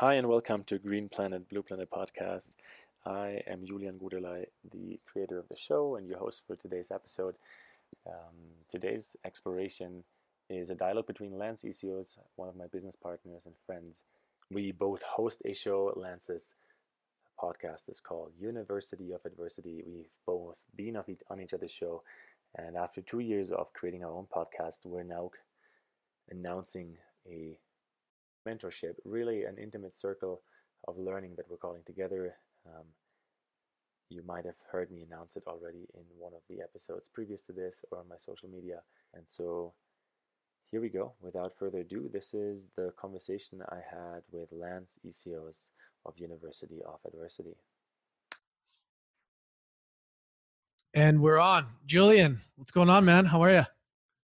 Hi, and welcome to Green Planet, Blue Planet podcast. I am Julian Gudelai, the creator of the show and your host for today's episode. Um, today's exploration is a dialogue between Lance Essihos, one of my business partners and friends. We both host a show. Lance's podcast is called University of Adversity. We've both been on each other's show, and after two years of creating our own podcast, we're now announcing a mentorship, really an intimate circle of learning that we're calling together. Um, you might have heard me announce it already in one of the episodes previous to this or on my social media. And so here we go. Without further ado, this is the conversation I had with Lance Essihos of University of Adversity. And we're on. Julian, what's going on, man? How are you?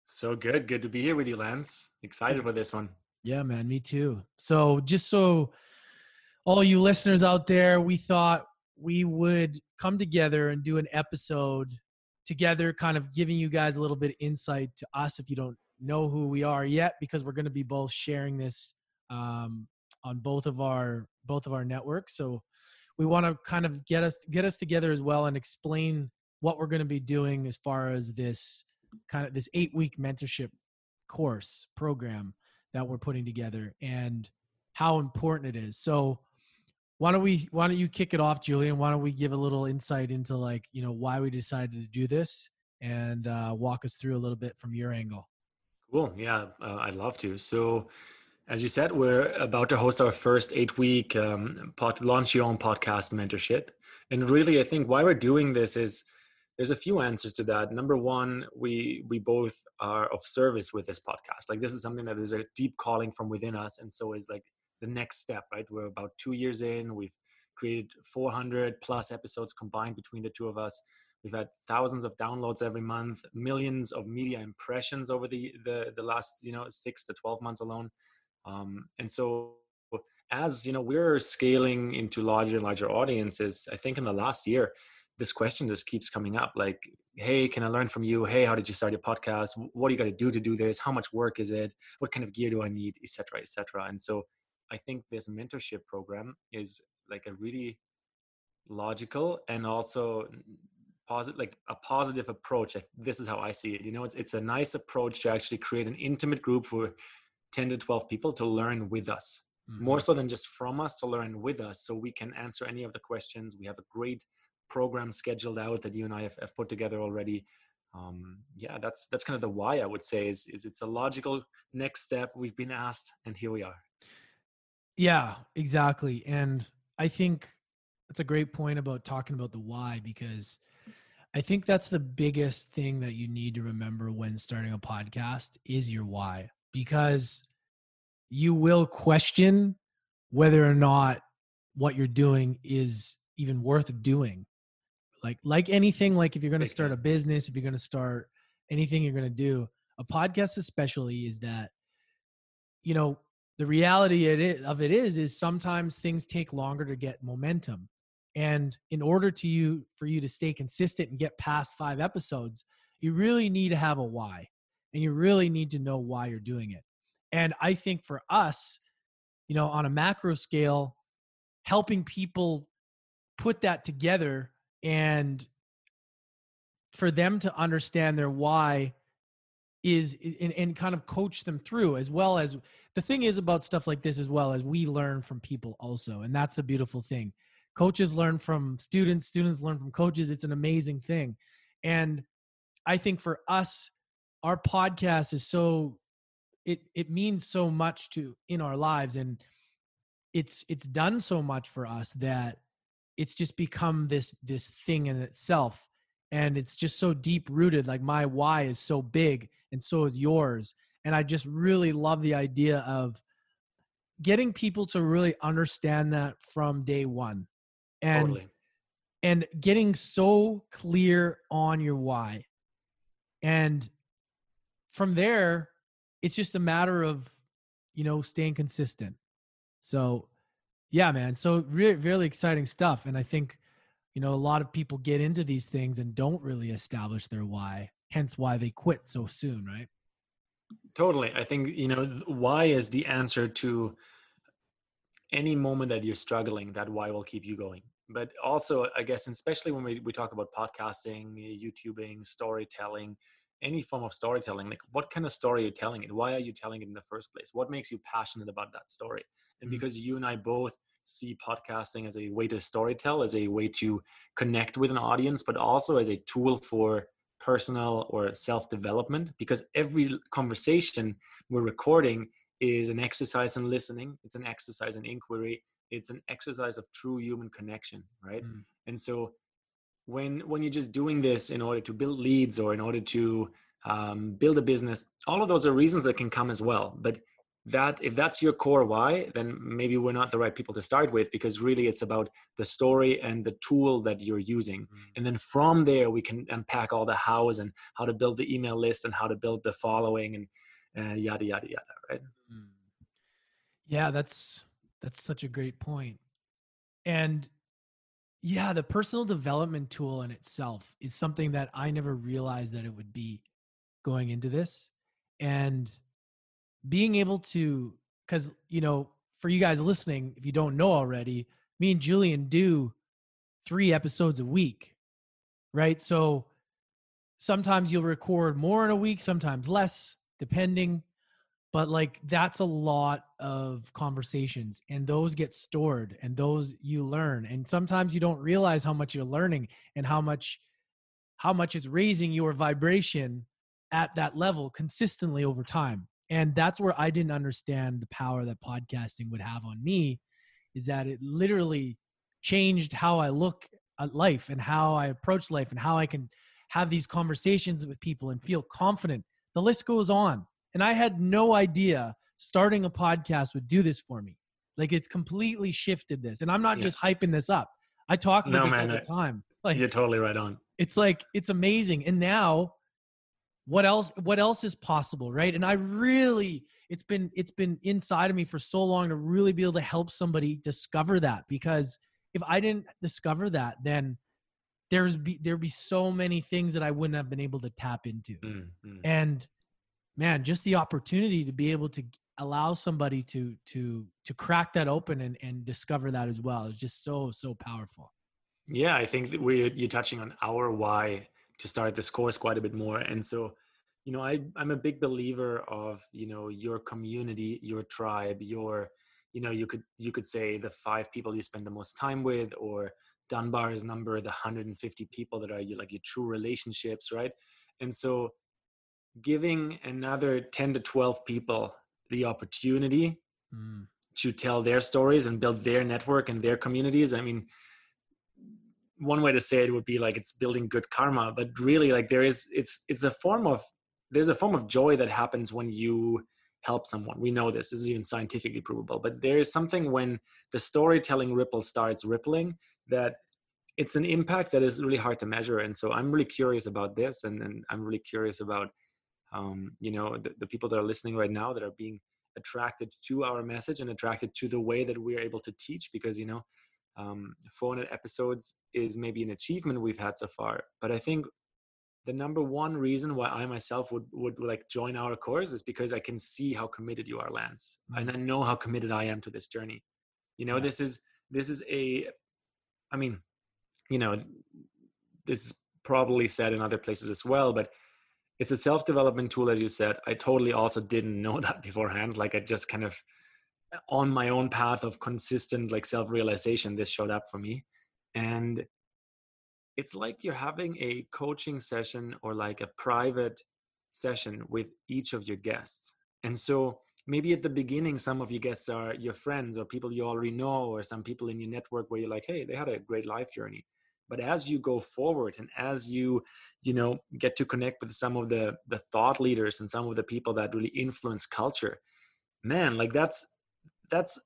So good. Good to be here with you, Lance. Excited for this one. Yeah, man, me too. So, just so all you listeners out there, we thought we would come together and do an episode together, kind of giving you guys a little bit of insight to us if you don't know who we are yet, because we're going to be both sharing this um, on both of our both of our networks. So, we want to kind of get us get us together as well and explain what we're going to be doing as far as this kind of this eight week mentorship course program that we're putting together and how important it is. So why don't we why don't you kick it off, Julian? Why don't we give a little insight into like, you know, why we decided to do this and uh, walk us through a little bit from your angle. Cool. Yeah, uh, I'd love to. So as you said, we're about to host our first eight week um, pod, launch your own podcast mentorship. And really, I think why we're doing this is there's a few answers to that. Number one we we both are of service with this podcast. Like this is something that is a deep calling from within us and so is like the next step right? We're about two years in. We've created 400 plus episodes combined between the two of us. We've had thousands of downloads every month millions of media impressions over the the, the last you know six to 12 months alone. Um, and so as you know we're scaling into larger and larger audiences i think in the last year this question just keeps coming up like hey can i learn from you? Hey how did you start your podcast? What do you got to do to do this? How much work is it? What kind of gear do i need? etc etc and so i think this mentorship program is like a really logical and also positive like a positive approach this is how i see it you know it's it's a nice approach to actually create an intimate group for 10 to 12 people to learn with us mm-hmm. more so than just from us to learn with us so we can answer any of the questions we have a great program scheduled out that you and I have, have put together already. Um, yeah, that's that's kind of the why I would say is is it's a logical next step. We've been asked, and here we are. Yeah, exactly. And I think that's a great point about talking about the why because I think that's the biggest thing that you need to remember when starting a podcast is your why because you will question whether or not what you're doing is even worth doing like like anything like if you're going to start a business if you're going to start anything you're going to do a podcast especially is that you know the reality of it is is sometimes things take longer to get momentum. And in order to you for you to stay consistent and get past five episodes you really need to have a why. And you really need to know why you're doing it. And i think for us you know on a macro scale helping people put that together and for them to understand their why is and, and kind of coach them through as well as the thing is about stuff like this as well as we learn from people also and that's the beautiful thing. Coaches learn from students students learn from coaches it's an amazing thing. And i think for us our podcast is so it it means so much to in our lives and it's it's done so much for us that it's just become this this thing in itself and it's just so deep rooted like my why is so big and so is yours and i just really love the idea of getting people to really understand that from day one and totally. and getting so clear on your why and from there it's just a matter of you know staying consistent so yeah, man. So really, really exciting stuff. And I think, you know, a lot of people get into these things and don't really establish their why, hence why they quit so soon, right? Totally. I think, you know, why is the answer to any moment that you're struggling that why will keep you going but also i guess especially when we, we talk about podcasting youtubing storytelling any form of storytelling like what kind of story are you telling it why are you telling it in the first place what makes you passionate about that story and mm-hmm. because you and i both see podcasting as a way to storytell as a way to connect with an audience but also as a tool for personal or self development because every conversation we're recording is an exercise in listening it's an exercise in inquiry it's an exercise of true human connection right mm. and so when when you're just doing this in order to build leads or in order to um, build a business all of those are reasons that can come as well but that if that's your core why then maybe we're not the right people to start with because really it's about the story and the tool that you're using mm. and then from there we can unpack all the hows and how to build the email list and how to build the following and uh, yada yada yada right mm. yeah that's that's such a great point and yeah, the personal development tool in itself is something that I never realized that it would be going into this. And being able to, because, you know, for you guys listening, if you don't know already, me and Julian do three episodes a week, right? So sometimes you'll record more in a week, sometimes less, depending but like that's a lot of conversations and those get stored and those you learn and sometimes you don't realize how much you're learning and how much how much is raising your vibration at that level consistently over time and that's where i didn't understand the power that podcasting would have on me is that it literally changed how i look at life and how i approach life and how i can have these conversations with people and feel confident. The list goes on and I had no idea starting a podcast would do this for me. Like it's completely shifted this. And I'm not yeah. just hyping this up. I talk about no, this man, all the time. Like you're totally right on. It's like it's amazing. And now what else what else is possible, right? And I really it's been it's been inside of me for so long to really be able to help somebody discover that because if I didn't discover that, then there's be there'd be so many things that I wouldn't have been able to tap into. Mm-hmm. And man, just the opportunity to be able to allow somebody to to to crack that open and and discover that as well is just so so powerful. Yeah, I think we're you're touching on our why to start this course quite a bit more, and so you know I I'm a big believer of you know your community, your tribe, your you know you could you could say the five people you spend the most time with or Dunbar's number, the 150 people that are you like your true relationships, right? And so giving another 10 to 12 people the opportunity mm. to tell their stories and build their network and their communities. I mean one way to say it would be like it's building good karma but really like there is it's it's a form of there's a form of joy that happens when you help someone. We know this. This is even scientifically provable. But there is something when the storytelling ripple starts rippling that it's an impact that is really hard to measure. And so i'm really curious about this and, and i'm really curious about um, you know the, the people that are listening right now that are being attracted to our message and attracted to the way that we're able to teach because you know um, 400 episodes is maybe an achievement we've had so far but i think the number one reason why i myself would would like join our course is because i can see how committed you are lance mm-hmm. and i know how committed i am to this journey you know yeah. this is this is a i mean you know this is probably said in other places as well but it's a self-development tool as you said. I totally also didn't know that beforehand. Like i just kind of uh, on my own path of consistent like self-realization this showed up for me. And it's like you're having a coaching session or like a private session with each of your guests. And so maybe at the beginning some of your guests are your friends or people you already know or some people in your network where you're like hey they had a great life journey but as you go forward and as you you know get to connect with some of the the thought leaders and some of the people that really influence culture man like that's that's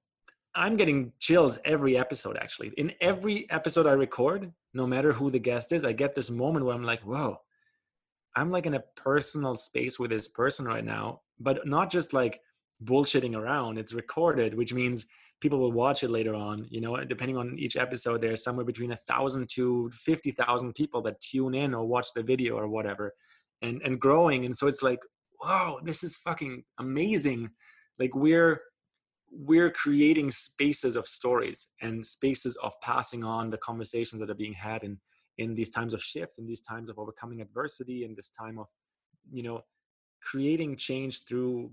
i'm getting chills every episode actually. In every episode i record no matter who the guest is i get this moment where i'm like whoa i'm like in a personal space with this person right now but not just like bullshitting around it's recorded which means people will watch it later on you know depending on each episode there's somewhere between a thousand to 50,000 people that tune in or watch the video or whatever and and growing and so it's like wow this is fucking amazing. Like we're we're creating spaces of stories and spaces of passing on the conversations that are being had in in these times of shift in these times of overcoming adversity in this time of you know creating change through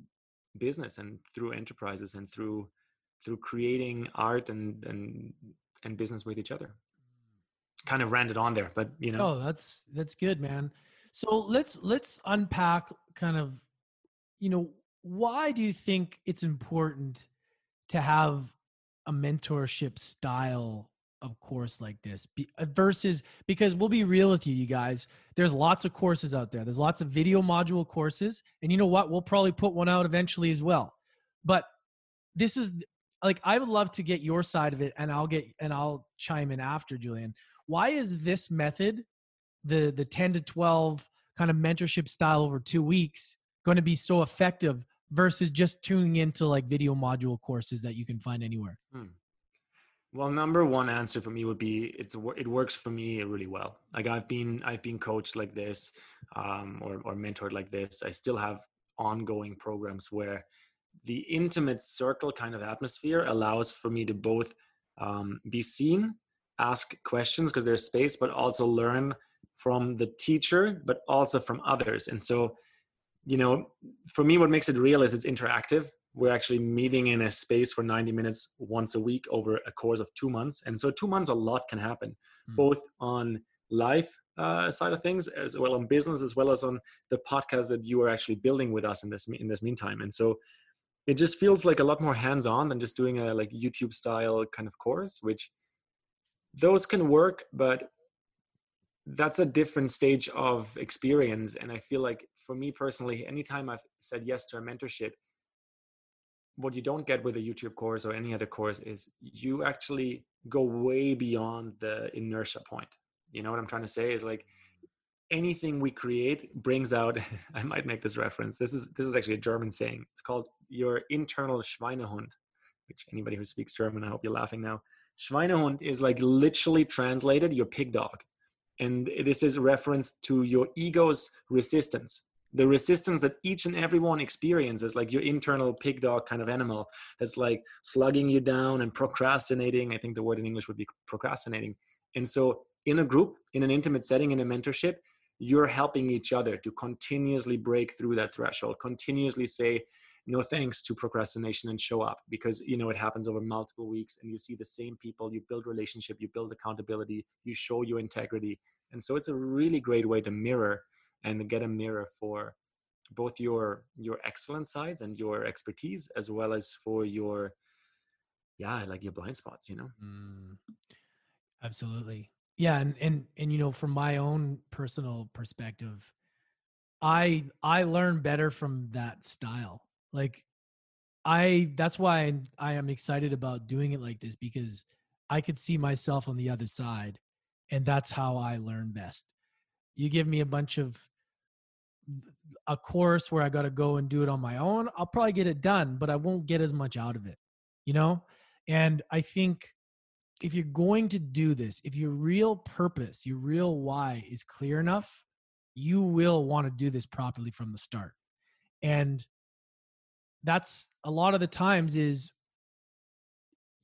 business and through enterprises and through through creating art and and and business with each other. Kind of ran it on there but you know. Oh that's that's good man. So let's let's unpack kind of you know why do you think it's important to have a mentorship style of course like this? Be, uh, versus because we'll be real with you you guys there's lots of courses out there. There's lots of video module courses and you know what? We'll probably put one out eventually as well. But this is like i would love to get your side of it and i'll get and i'll chime in after julian why is this method the the 10 to 12 kind of mentorship style over two weeks going to be so effective versus just tuning into like video module courses that you can find anywhere hmm. Well, number one answer for me would be it's it works for me really well. Like I've been I've been coached like this, um, or or mentored like this. I still have ongoing programs where the intimate circle kind of atmosphere allows for me to both um, be seen, ask questions because there's space, but also learn from the teacher, but also from others. And so, you know, for me, what makes it real is it's interactive we're actually meeting in a space for 90 minutes once a week over a course of two months and so two months a lot can happen mm. both on life uh, side of things as well on business as well as on the podcast that you are actually building with us in this in this meantime and so it just feels like a lot more hands on than just doing a like youtube style kind of course which those can work but that's a different stage of experience and i feel like for me personally anytime i've said yes to a mentorship what you don't get with a YouTube course or any other course is you actually go way beyond the inertia point. You know what I'm trying to say is like anything we create brings out I might make this reference. This is this is actually a German saying. It's called your internal Schweinehund, which anybody who speaks German, I hope you're laughing now. Schweinehund is like literally translated your pig dog. And this is a reference to your ego's resistance the resistance that each and every one experiences like your internal pig dog kind of animal that's like slugging you down and procrastinating i think the word in english would be procrastinating and so in a group in an intimate setting in a mentorship you're helping each other to continuously break through that threshold continuously say no thanks to procrastination and show up because you know it happens over multiple weeks and you see the same people you build relationship you build accountability you show your integrity. And so it's a really great way to mirror and get a mirror for both your your excellent sides and your expertise as well as for your yeah like your blind spots you know? Mm, absolutely yeah and and and you know from my own personal perspective i i learn better from that style like i that's why I, I am excited about doing it like this because i could see myself on the other side and that's how i learn best you give me a bunch of a course where I got to go and do it on my own, I'll probably get it done, but I won't get as much out of it, you know? And I think if you're going to do this, if your real purpose, your real why is clear enough, you will want to do this properly from the start. And that's a lot of the times is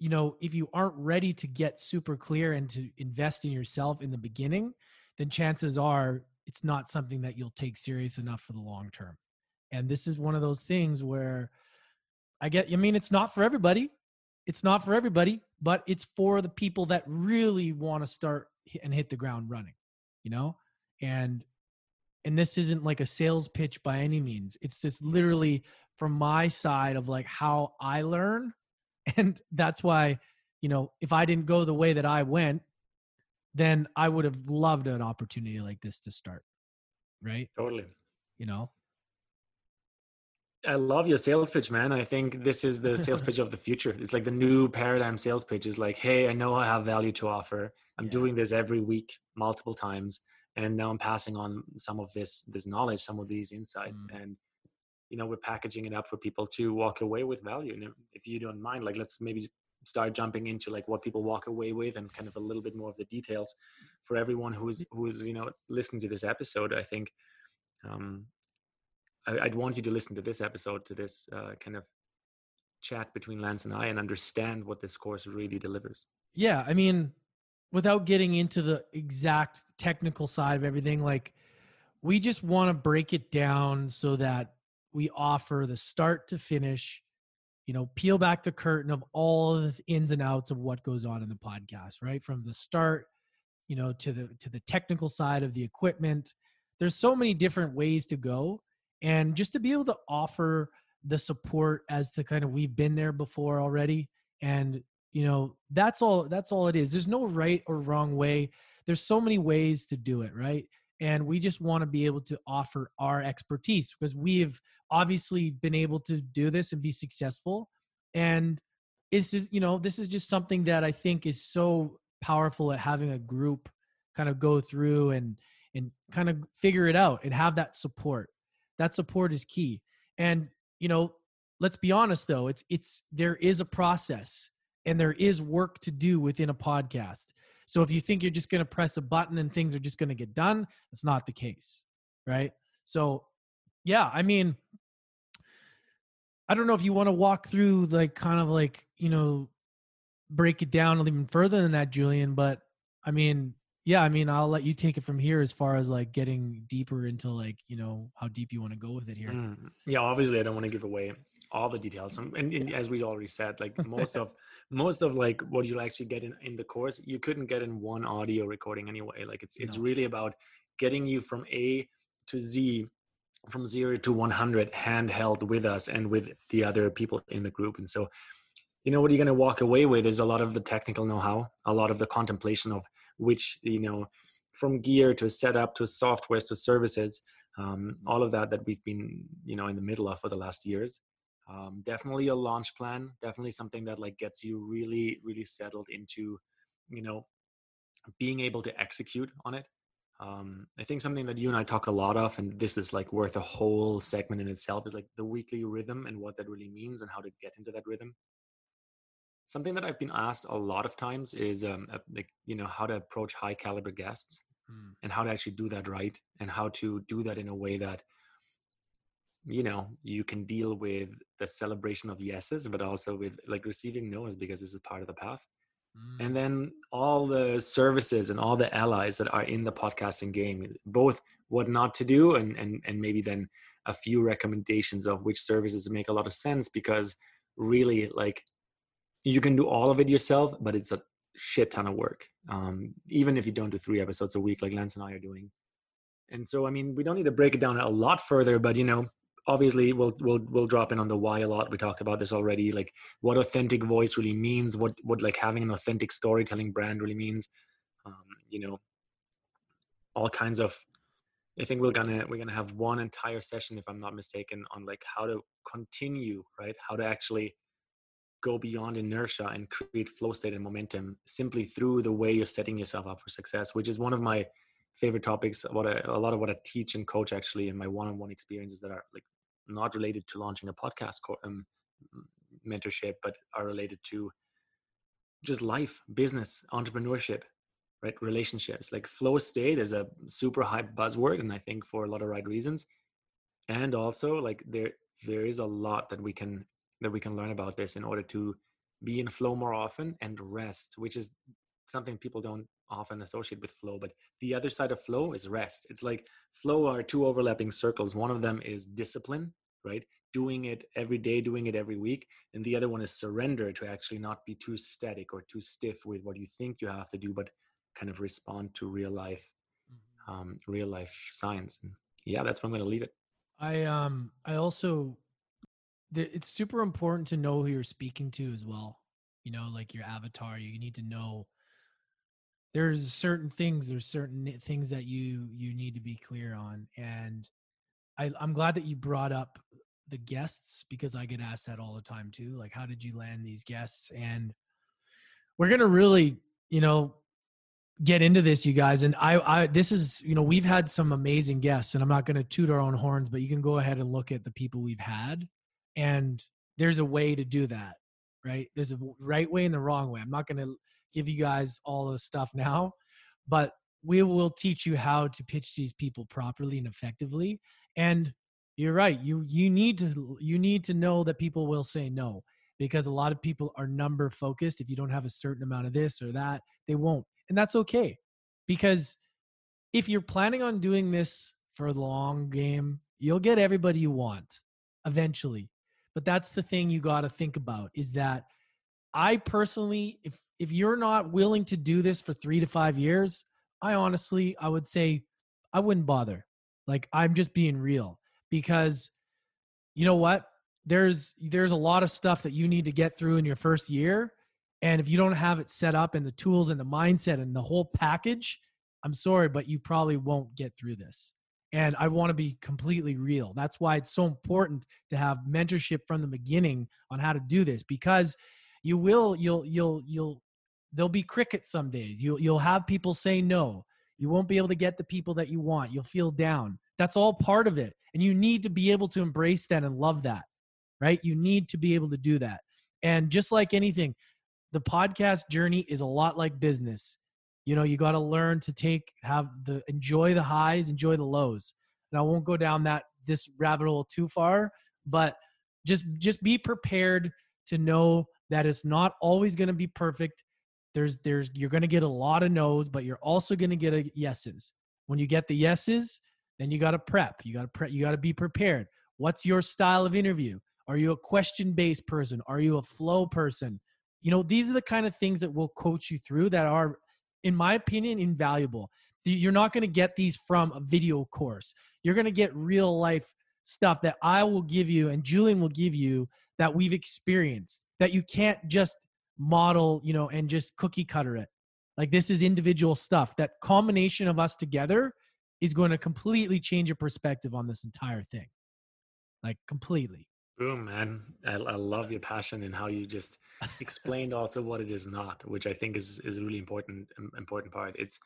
you know, if you aren't ready to get super clear and to invest in yourself in the beginning, then chances are it's not something that you'll take serious enough for the long term. And this is one of those things where I get, I mean, it's not for everybody. It's not for everybody, but it's for the people that really want to start and hit the ground running, you know? And, and this isn't like a sales pitch by any means. It's just literally from my side of like how I learn. And that's why, you know, if I didn't go the way that I went, then I would have loved an opportunity like this to start. Right? Totally. You know? I love your sales pitch, man. I think this is the sales pitch of the future. It's like the new paradigm sales pitch is like, hey, I know I have value to offer. I'm yeah. doing this every week, multiple times, and now I'm passing on some of this this knowledge, some of these insights, mm. and you know we're packaging it up for people to walk away with value. And if, you don't mind, like let's maybe start jumping into like what people walk away with and kind of a little bit more of the details for everyone who's who's you know listening to this episode i think um I, would want you to listen to this episode to this uh, kind of chat between Lance and I and understand what this course really delivers. Yeah, I mean, without getting into the exact technical side of everything, like we just want to break it down so that we offer the start to finish, you know, peel back the curtain of all the ins and outs of what goes on in the podcast, right? From the start, you know, to the to the technical side of the equipment. There's so many different ways to go and just to be able to offer the support as to kind of we've been there before already and you know that's all that's all it is. There's no right or wrong way. There's so many ways to do it right? And we just want to be able to offer our expertise because we've obviously been able to do this and be successful and it's just you know this is just something that i think is so powerful at having a group kind of go through and and kind of figure it out and have that support that support is key. And you know let's be honest though it's it's there is a process and there is work to do within a podcast. So if you think you're just going to press a button and things are just going to get done that's not the case right? So yeah i mean i don't know if you want to walk through like kind of like you know break it down even further than that julian but i mean yeah, I mean, I'll let you take it from here as far as like getting deeper into like, you know, how deep you want to go with it here. Mm. Yeah, obviously I don't want to give away all the details. And, and, as we already said, like most of most of like what you'll actually get in, in the course, you couldn't get in one audio recording anyway. Like it's it's no. really about getting you from A to Z from 0 to 100 handheld with us and with the other people in the group. And so you know what you're going to walk away with is a lot of the technical know-how, a lot of the contemplation of which you know from gear to setup to softwares to services um, all of that that we've been you know in the middle of for the last years. Um, definitely a launch plan definitely something that like gets you really really settled into you know being able to execute on it. Um, i think something that you and i talk a lot of and this is like worth a whole segment in itself is like the weekly rhythm and what that really means and how to get into that rhythm something that I've been asked a lot of times is um, like you know how to approach high caliber guests mm. and how to actually do that right and how to do that in a way that you know you can deal with the celebration of yeses but also with like receiving no's because this is part of the path mm. and then all the services and all the allies that are in the podcasting game both what not to do and and and maybe then a few recommendations of which services make a lot of sense because really like you can do all of it yourself, but it's a shit ton of work. Um, even if you don't do three episodes a week like Lance and I are doing. And so, I mean, we don't need to break it down a lot further, but you know, obviously we'll we'll we'll drop in on the why a lot. We talked about this already, like what authentic voice really means, what what like having an authentic storytelling brand really means. Um, you know, all kinds of. I think we're gonna we're gonna have one entire session, if I'm not mistaken, on like how to continue, right? How to actually go beyond inertia and create flow state and momentum simply through the way you're setting yourself up for success, which is one of my favorite topics. What I, a lot of what I teach and coach actually in my one-on-one experiences that are like not related to launching a podcast um, mentorship, but are related to just life, business, entrepreneurship, right? Relationships. Like flow state is a super hype buzzword, and I think for a lot of right reasons. And also, like there there is a lot that we can that we can learn about this in order to be in flow more often and rest, which is something people don't often associate with flow. But the other side of flow is rest. It's like flow are two overlapping circles. One of them is discipline, right? Doing it every day, doing it every week. And the other one is surrender to actually not be too static or too stiff with what you think you have to do, but kind of respond to real life, mm-hmm. um, real life science. And yeah, that's where I'm going to leave it. I um I also it's super important to know who you're speaking to as well. You know, like your avatar, you need to know there's certain things, there's certain things that you you need to be clear on. And I, I'm glad that you brought up the guests because I get asked that all the time too. Like, how did you land these guests? And we're gonna really, you know, get into this, you guys. And I, I, this is, you know, we've had some amazing guests, and I'm not gonna toot our own horns, but you can go ahead and look at the people we've had and there's a way to do that right there's a right way and the wrong way i'm not going to give you guys all the stuff now but we will teach you how to pitch these people properly and effectively and you're right you you need to you need to know that people will say no because a lot of people are number focused. If you don't have a certain amount of this or that, they won't. And that's okay because if you're planning on doing this for the long game, you'll get everybody you want eventually. But that's the thing you got to think about is that I personally, if if you're not willing to do this for three to five years, I honestly, I would say I wouldn't bother. Like I'm just being real because you know what? There's there's a lot of stuff that you need to get through in your first year. And if you don't have it set up and the tools and the mindset and the whole package, I'm sorry, but you probably won't get through this. And I want to be completely real. That's why it's so important to have mentorship from the beginning on how to do this because you will you'll you'll you'll there'll be cricket some days. You'll you'll have people say no. You won't be able to get the people that you want. You'll feel down. That's all part of it. And you need to be able to embrace that and love that. Right? You need to be able to do that. And just like anything, the podcast journey is a lot like business you know you got to learn to take have the enjoy the highs enjoy the lows and i won't go down that this rabbit hole too far but just just be prepared to know that it's not always going to be perfect. There's there's you're going to get a lot of no's but you're also going to get a yeses. When you get the yeses then you got to prep you got to prep you got to be prepared. What's your style of interview? Are you a question based person? Are you a flow person? You know these are the kind of things that will coach you through that are in my opinion, invaluable. You're not going to get these from a video course. You're going to get real life stuff that I will give you and Julian will give you that we've experienced that you can't just model, you know, and just cookie cutter it. Like this is individual stuff. That combination of us together is going to completely change your perspective on this entire thing. Like completely. Boom, man. I, I love your passion and how you just explained also what it is not, which I think is, is a really important, important part. It's,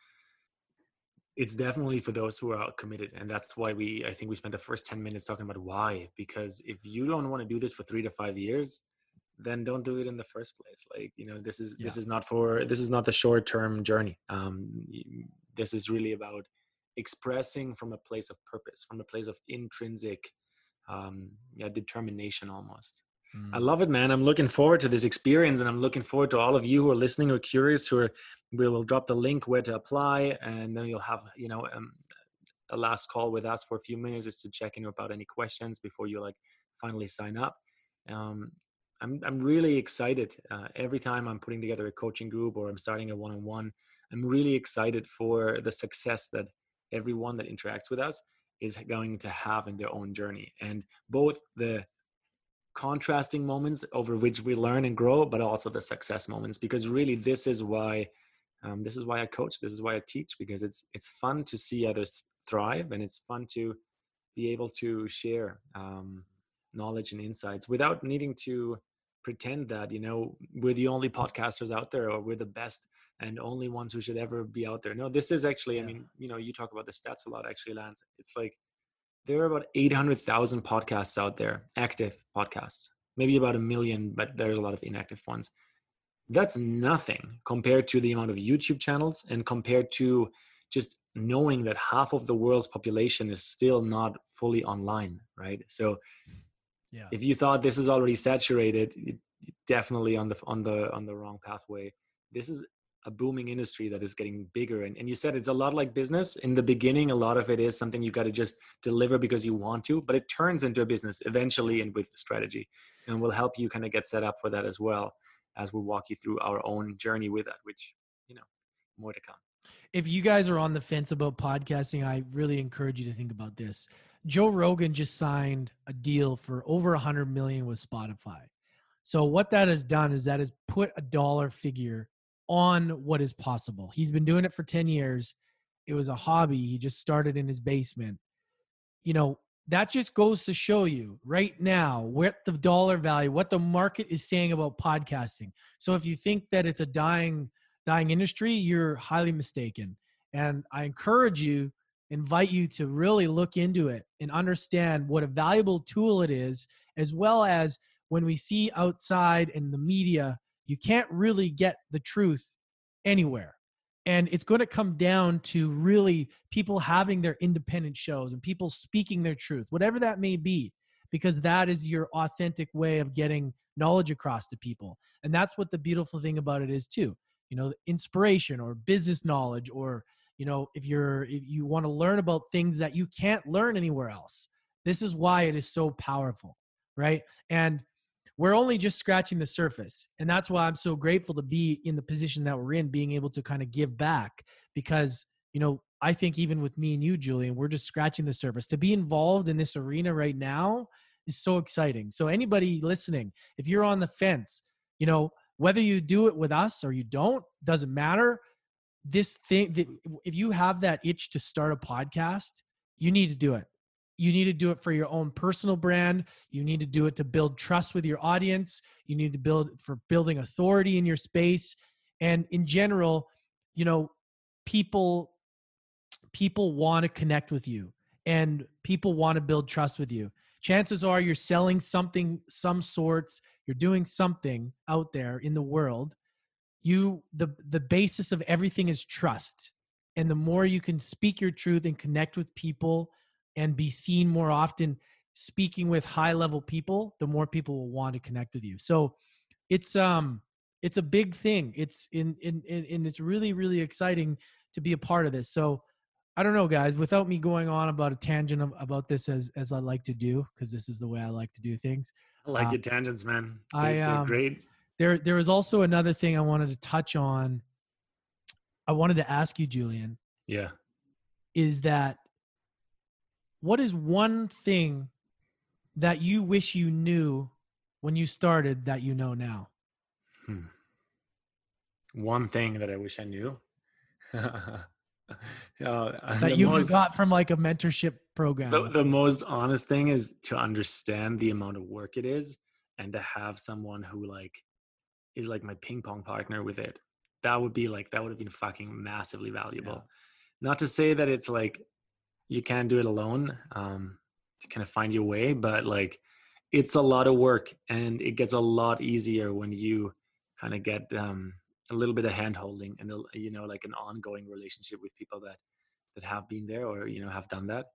it's definitely for those who are committed. And that's why we, I think we spent the first 10 minutes talking about why, because if you don't want to do this for three to five years, then don't do it in the first place. Like, you know, this is, yeah. this is not for, this is not the short-term journey. Um, this is really about expressing from a place of purpose, from a place of intrinsic um, yeah, determination almost. Mm. I love it, man. I'm looking forward to this experience, and I'm looking forward to all of you who are listening, or curious, who are. We will drop the link where to apply, and then you'll have, you know, um, a last call with us for a few minutes just to check in about any questions before you like finally sign up. Um, I'm I'm really excited. Uh, every time I'm putting together a coaching group or I'm starting a one-on-one, I'm really excited for the success that everyone that interacts with us is going to have in their own journey. And both the contrasting moments over which we learn and grow but also the success moments because really this is why um, this is why i coach this is why i teach because it's it's fun to see others thrive and it's fun to be able to share um, knowledge and insights without needing to pretend that you know we're the only podcasters out there or we're the best and only ones who should ever be out there. No this is actually yeah. i mean you know you talk about the stats a lot actually lance. It's like there are about 800000 podcasts out there active podcasts. Maybe about a million but there's a lot of inactive ones. That's nothing compared to the amount of youtube channels and compared to just knowing that half of the world's population is still not fully online right? So yeah. if you thought this is already saturated definitely on the on the on the wrong pathway. This is a booming industry that is getting bigger and, and you said it's a lot like business. In the beginning a lot of it is something you got to just deliver because you want to but it turns into a business eventually and with strategy and we'll help you kind of get set up for that as well as we walk you through our own journey with that which you know more to come. If you guys are on the fence about podcasting i really encourage you to think about this Joe Rogan just signed a deal for over a hundred million with Spotify. So what that has done is that has put a dollar figure on what is possible. He's been doing it for 10 years. It was a hobby. He just started in his basement. You know, that just goes to show you right now what the dollar value, what the market is saying about podcasting. So if you think that it's a dying dying industry, you're highly mistaken. And I encourage you invite you to really look into it and understand what a valuable tool it is, as well as when we see outside in the media, you can't really get the truth anywhere. And it's going to come down to really people having their independent shows and people speaking their truth, whatever that may be, because that is your authentic way of getting knowledge across to people and that's what the beautiful thing about it is too you know inspiration or business knowledge or you know if you're if you want to learn about things that you can't learn anywhere else this is why it is so powerful right? And we're only just scratching the surface and that's why i'm so grateful to be in the position that we're in being able to kind of give back because you know i think even with me and you julian we're just scratching the surface. To be involved in this arena right now is so exciting. So anybody listening if you're on the fence you know whether you do it with us or you don't doesn't matter this thing that if you have that itch to start a podcast you need to do it. You need to do it for your own personal brand. You need to do it to build trust with your audience. You need to build for building authority in your space. And in general you know people people want to connect with you and people want to build trust with you. Chances are you're selling something some sorts you're doing something out there in the world you the the basis of everything is trust. And the more you can speak your truth and connect with people and be seen more often speaking with high level people the more people will want to connect with you. So it's um it's a big thing. It's in in, in and it's really really exciting to be a part of this. So i don't know guys without me going on about a tangent of, about this as as i like to do because this is the way i like to do things i like uh, your tangents man. They, i um, great there there was also another thing i wanted to touch on i wanted to ask you julian yeah is that what is one thing that you wish you knew when you started that you know now? Hmm. One thing that I wish I knew. uh, that you most, got from like a mentorship program. The, the most honest thing is to understand the amount of work it is and to have someone who like is like my ping pong partner with it. That would be like that would have been fucking massively valuable. Yeah. Not to say that it's like you can't do it alone um, to kind of find your way but like it's a lot of work and it gets a lot easier when you kind of get um, a little bit of hand holding and you know like an ongoing relationship with people that that have been there or you know have done that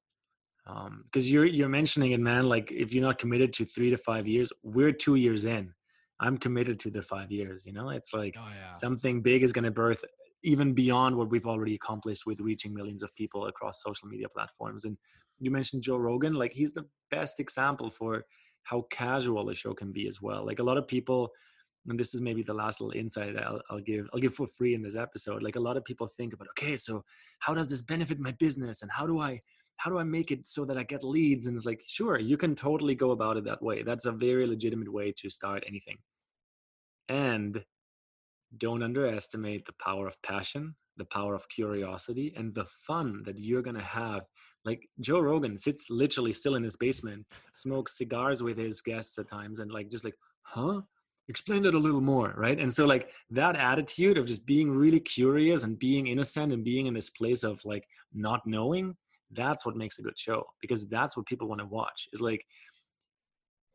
Um because you're you're mentioning it man like if you're not committed to three to five years we're two years in i'm committed to the five years you know it's like oh, yeah. something big is going to birth even beyond what we've already accomplished with reaching millions of people across social media platforms. And you mentioned Joe Rogan, like he's the best example for how casual a show can be as well. Like a lot of people, and this is maybe the last little insight I'll, I'll give, I'll give for free in this episode. Like a lot of people think about, okay, so how does this benefit my business, and how do I, how do I make it so that I get leads? And it's like, sure, you can totally go about it that way. That's a very legitimate way to start anything. And don't underestimate the power of passion the power of curiosity and the fun that you're gonna have. Like joe rogan sits literally still in his basement smokes cigars with his guests at times and like just like huh? Explain that a little more right? And so like that attitude of just being really curious and being innocent and being in this place of like not knowing that's what makes a good show because that's what people want to watch. Is like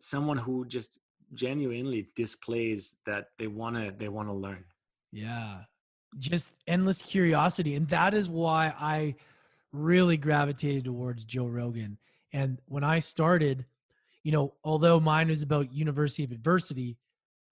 someone who just genuinely displays that they want to they want to learn. Yeah. Just endless curiosity and that is why i really gravitated towards joe rogan. And when i started you know although mine was about university of adversity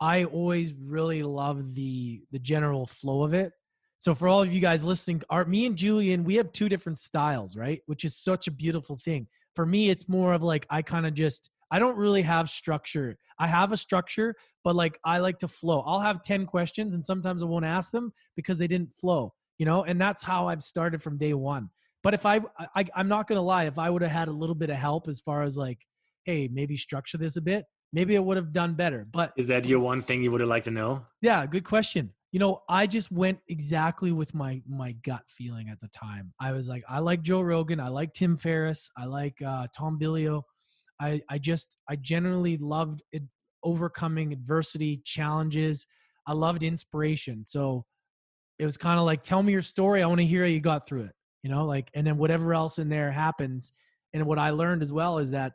i always really loved the the general flow of it. So for all of you guys listening our me and julian we have two different styles right? Which is such a beautiful thing. For me it's more of like i kind of just I don't really have structure. I have a structure, but like I like to flow. I'll have 10 questions and sometimes I won't ask them because they didn't flow, you know? And that's how I've started from day one. But if I, I I'm not going to lie, if I would have had a little bit of help as far as like, hey, maybe structure this a bit, maybe I would have done better. But is that your one thing you would have liked to know? Yeah, good question. You know, I just went exactly with my my gut feeling at the time. I was like, I like Joe Rogan, I like Tim Ferriss, I like uh, Tom Bilyeu. I, I just, I generally loved it, overcoming adversity, challenges. I loved inspiration. So it was kind of like, tell me your story. I want to hear how you got through it, you know, like, and then whatever else in there happens. And what I learned as well is that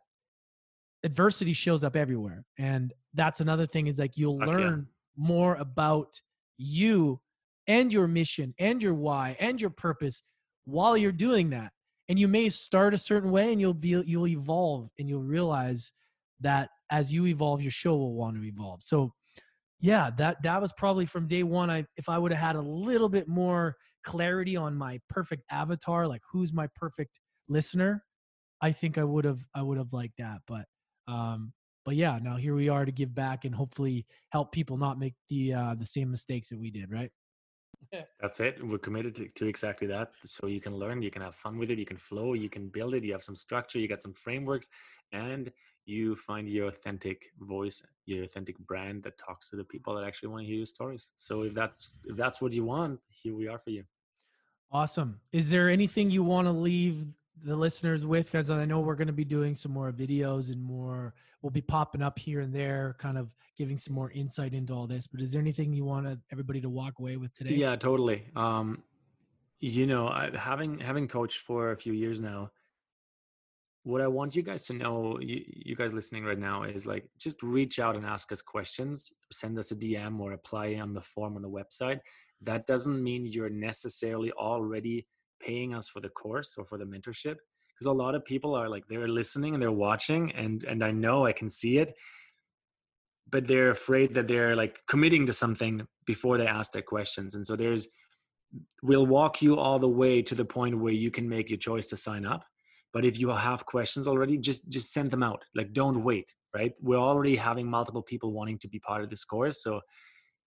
adversity shows up everywhere. And that's another thing is like, you'll learn more about you and your mission and your why and your purpose while you're doing that and you may start a certain way and you'll be you'll evolve and you'll realize that as you evolve, your show will want to evolve. So yeah, that that was probably from day one. I if I would have had a little bit more clarity on my perfect avatar, like who's my perfect listener, I think I would have I would have liked that. But um but yeah, now here we are to give back and hopefully help people not make the uh the same mistakes that we did, right? That's it. We're committed to, to exactly that. So you can learn, you can have fun with it, you can flow, you can build it, you have some structure, you got some frameworks, and you find your authentic voice, your authentic brand that talks to the people that actually want to hear your stories. So if that's if that's what you want, here we are for you. Awesome. Is there anything you want to leave the listeners with? Because I know we're going to be doing some more videos and more. We'll be popping up here and there, kind of giving some more insight into all this. But is there anything you want everybody to walk away with today? Yeah, totally. Um, you know, I, having having coached for a few years now, what I want you guys to know, you, you guys listening right now, is like just reach out and ask us questions. Send us a DM or apply on the form on the website. That doesn't mean you're necessarily already paying us for the course or for the mentorship because a lot of people are like they're listening and they're watching and and I know I can see it. But they're afraid that they're like committing to something before they ask their questions and so there's we'll walk you all the way to the point where you can make your choice to sign up but if you have questions already just just send them out like don't wait right? We're already having multiple people wanting to be part of this course so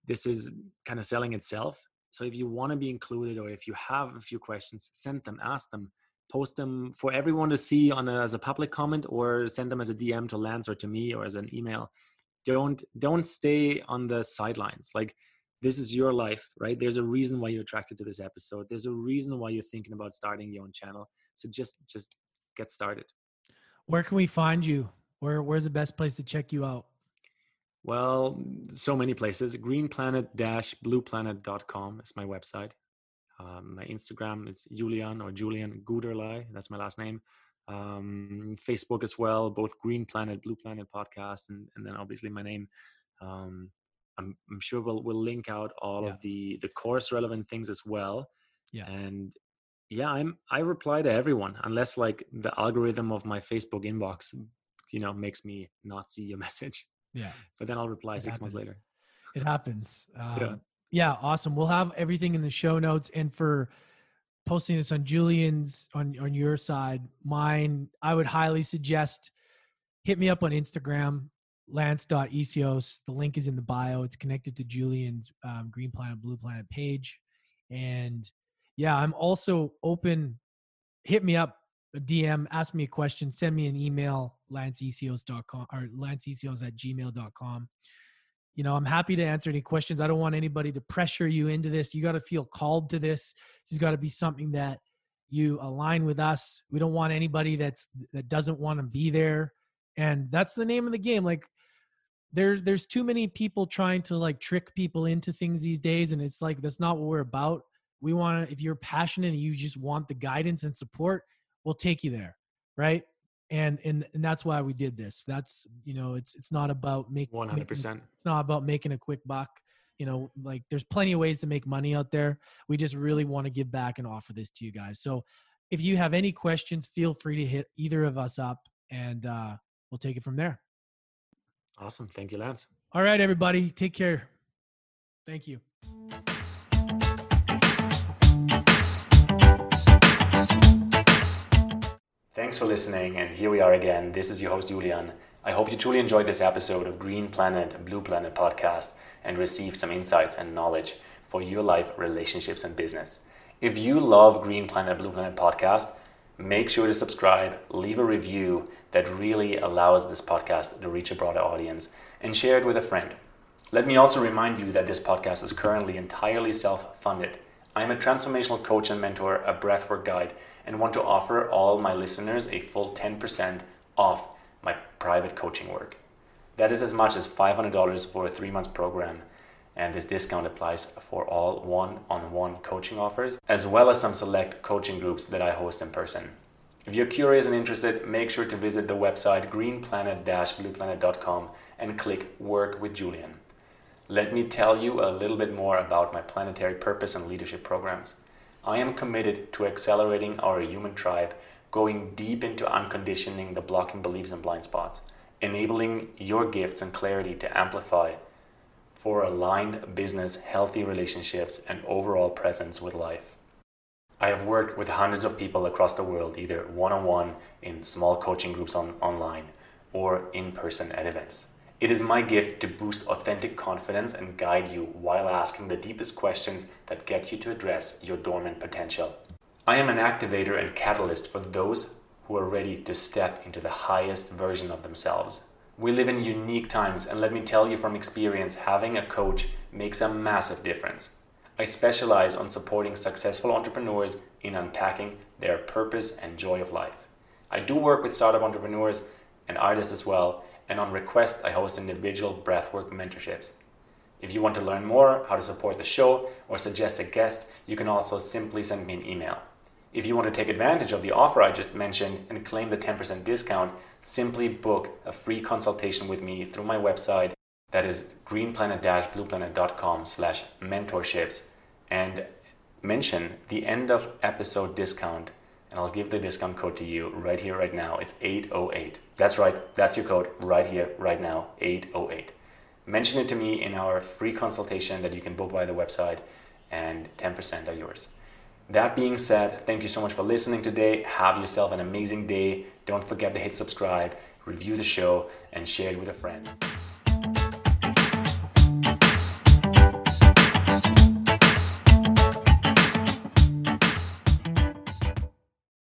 this is kind of selling itself so if you want to be included or if you have a few questions send them ask them post them for everyone to see on a, as a public comment or send them as a dm to lance or to me or as an email don't don't stay on the sidelines like this is your life right there's a reason why you're attracted to this episode there's a reason why you're thinking about starting your own channel so just just get started. Where can we find you? Where Where's the best place to check you out? Well, so many places. Greenplanet-blueplanet.com is my website. Um, my Instagram is Julian or Julian Guderlei. That's my last name. Um, Facebook as well, both Green Planet, Blue Planet podcast, and, and then obviously my name. Um, I'm, I'm, sure we'll we'll link out all yeah. of the the course relevant things as well. Yeah. And yeah i'm i reply to everyone unless like the algorithm of my facebook inbox you know makes me not see your message yeah. But then i'll reply it six happens. months later. It happens. Um, yeah. yeah awesome. We'll have everything in the show notes and for posting this on julian's on on your side mine i would highly suggest hit me up on instagram lance.ecos the link is in the bio. It's connected to julian's um, green planet blue planet page. And yeah, I'm also open. Hit me up, a DM, ask me a question, send me an email, lanceecios.com or lanceecios at gmail.com. You know, I'm happy to answer any questions. I don't want anybody to pressure you into this. You got to feel called to this. This has got to be something that you align with us. We don't want anybody that's that doesn't want to be there. And that's the name of the game. Like there's there's too many people trying to like trick people into things these days and it's like that's not what we're about we want to if you're passionate and you just want the guidance and support we'll take you there right and and and that's why we did this. That's you know it's it's not about making 100% it's not about making a quick buck you know like there's plenty of ways to make money out there. We just really want to give back and offer this to you guys. So if you have any questions feel free to hit either of us up and uh we'll take it from there. Awesome. Thank you lance. All right everybody. Take care. Thank you Thanks for listening, and here we are again. This is your host, Julian. I hope you truly enjoyed this episode of Green Planet, Blue Planet podcast and received some insights and knowledge for your life, relationships, and business. If you love Green Planet, Blue Planet podcast, make sure to subscribe, leave a review that really allows this podcast to reach a broader audience, and share it with a friend. Let me also remind you that this podcast is currently entirely self funded. I am a transformational coach and mentor, a breathwork guide, and want to offer all my listeners a full 10% off my private coaching work. That is as much as $500 for a three month program, and this discount applies for all one on one coaching offers, as well as some select coaching groups that I host in person. If you're curious and interested, make sure to visit the website greenplanet blueplanet.com and click Work with Julian. Let me tell you a little bit more about my planetary purpose and leadership programs. I am committed to accelerating our human tribe, going deep into unconditioning the blocking beliefs and blind spots, enabling your gifts and clarity to amplify for aligned business, healthy relationships, and overall presence with life. I have worked with hundreds of people across the world, either one on one in small coaching groups on, online or in person at events. It is my gift to boost authentic confidence and guide you while asking the deepest questions that get you to address your dormant potential. I am an activator and catalyst for those who are ready to step into the highest version of themselves. We live in unique times, and let me tell you from experience, having a coach makes a massive difference. I specialize on supporting successful entrepreneurs in unpacking their purpose and joy of life. I do work with startup entrepreneurs and artists as well, and on request, I host individual breathwork mentorships. If you want to learn more how to support the show or suggest a guest, you can also simply send me an email. If you want to take advantage of the offer I just mentioned and claim the 10% discount, simply book a free consultation with me through my website that is greenplanet-blueplanet.com slash mentorships and mention the end of episode discount and I'll give the discount code to you right here, right now. It's 808. That's right, that's your code right here, right now, 808. Mention it to me in our free consultation that you can book by the website, and 10% are yours. That being said, thank you so much for listening today. Have yourself an amazing day. Don't forget to hit subscribe, review the show, and share it with a friend.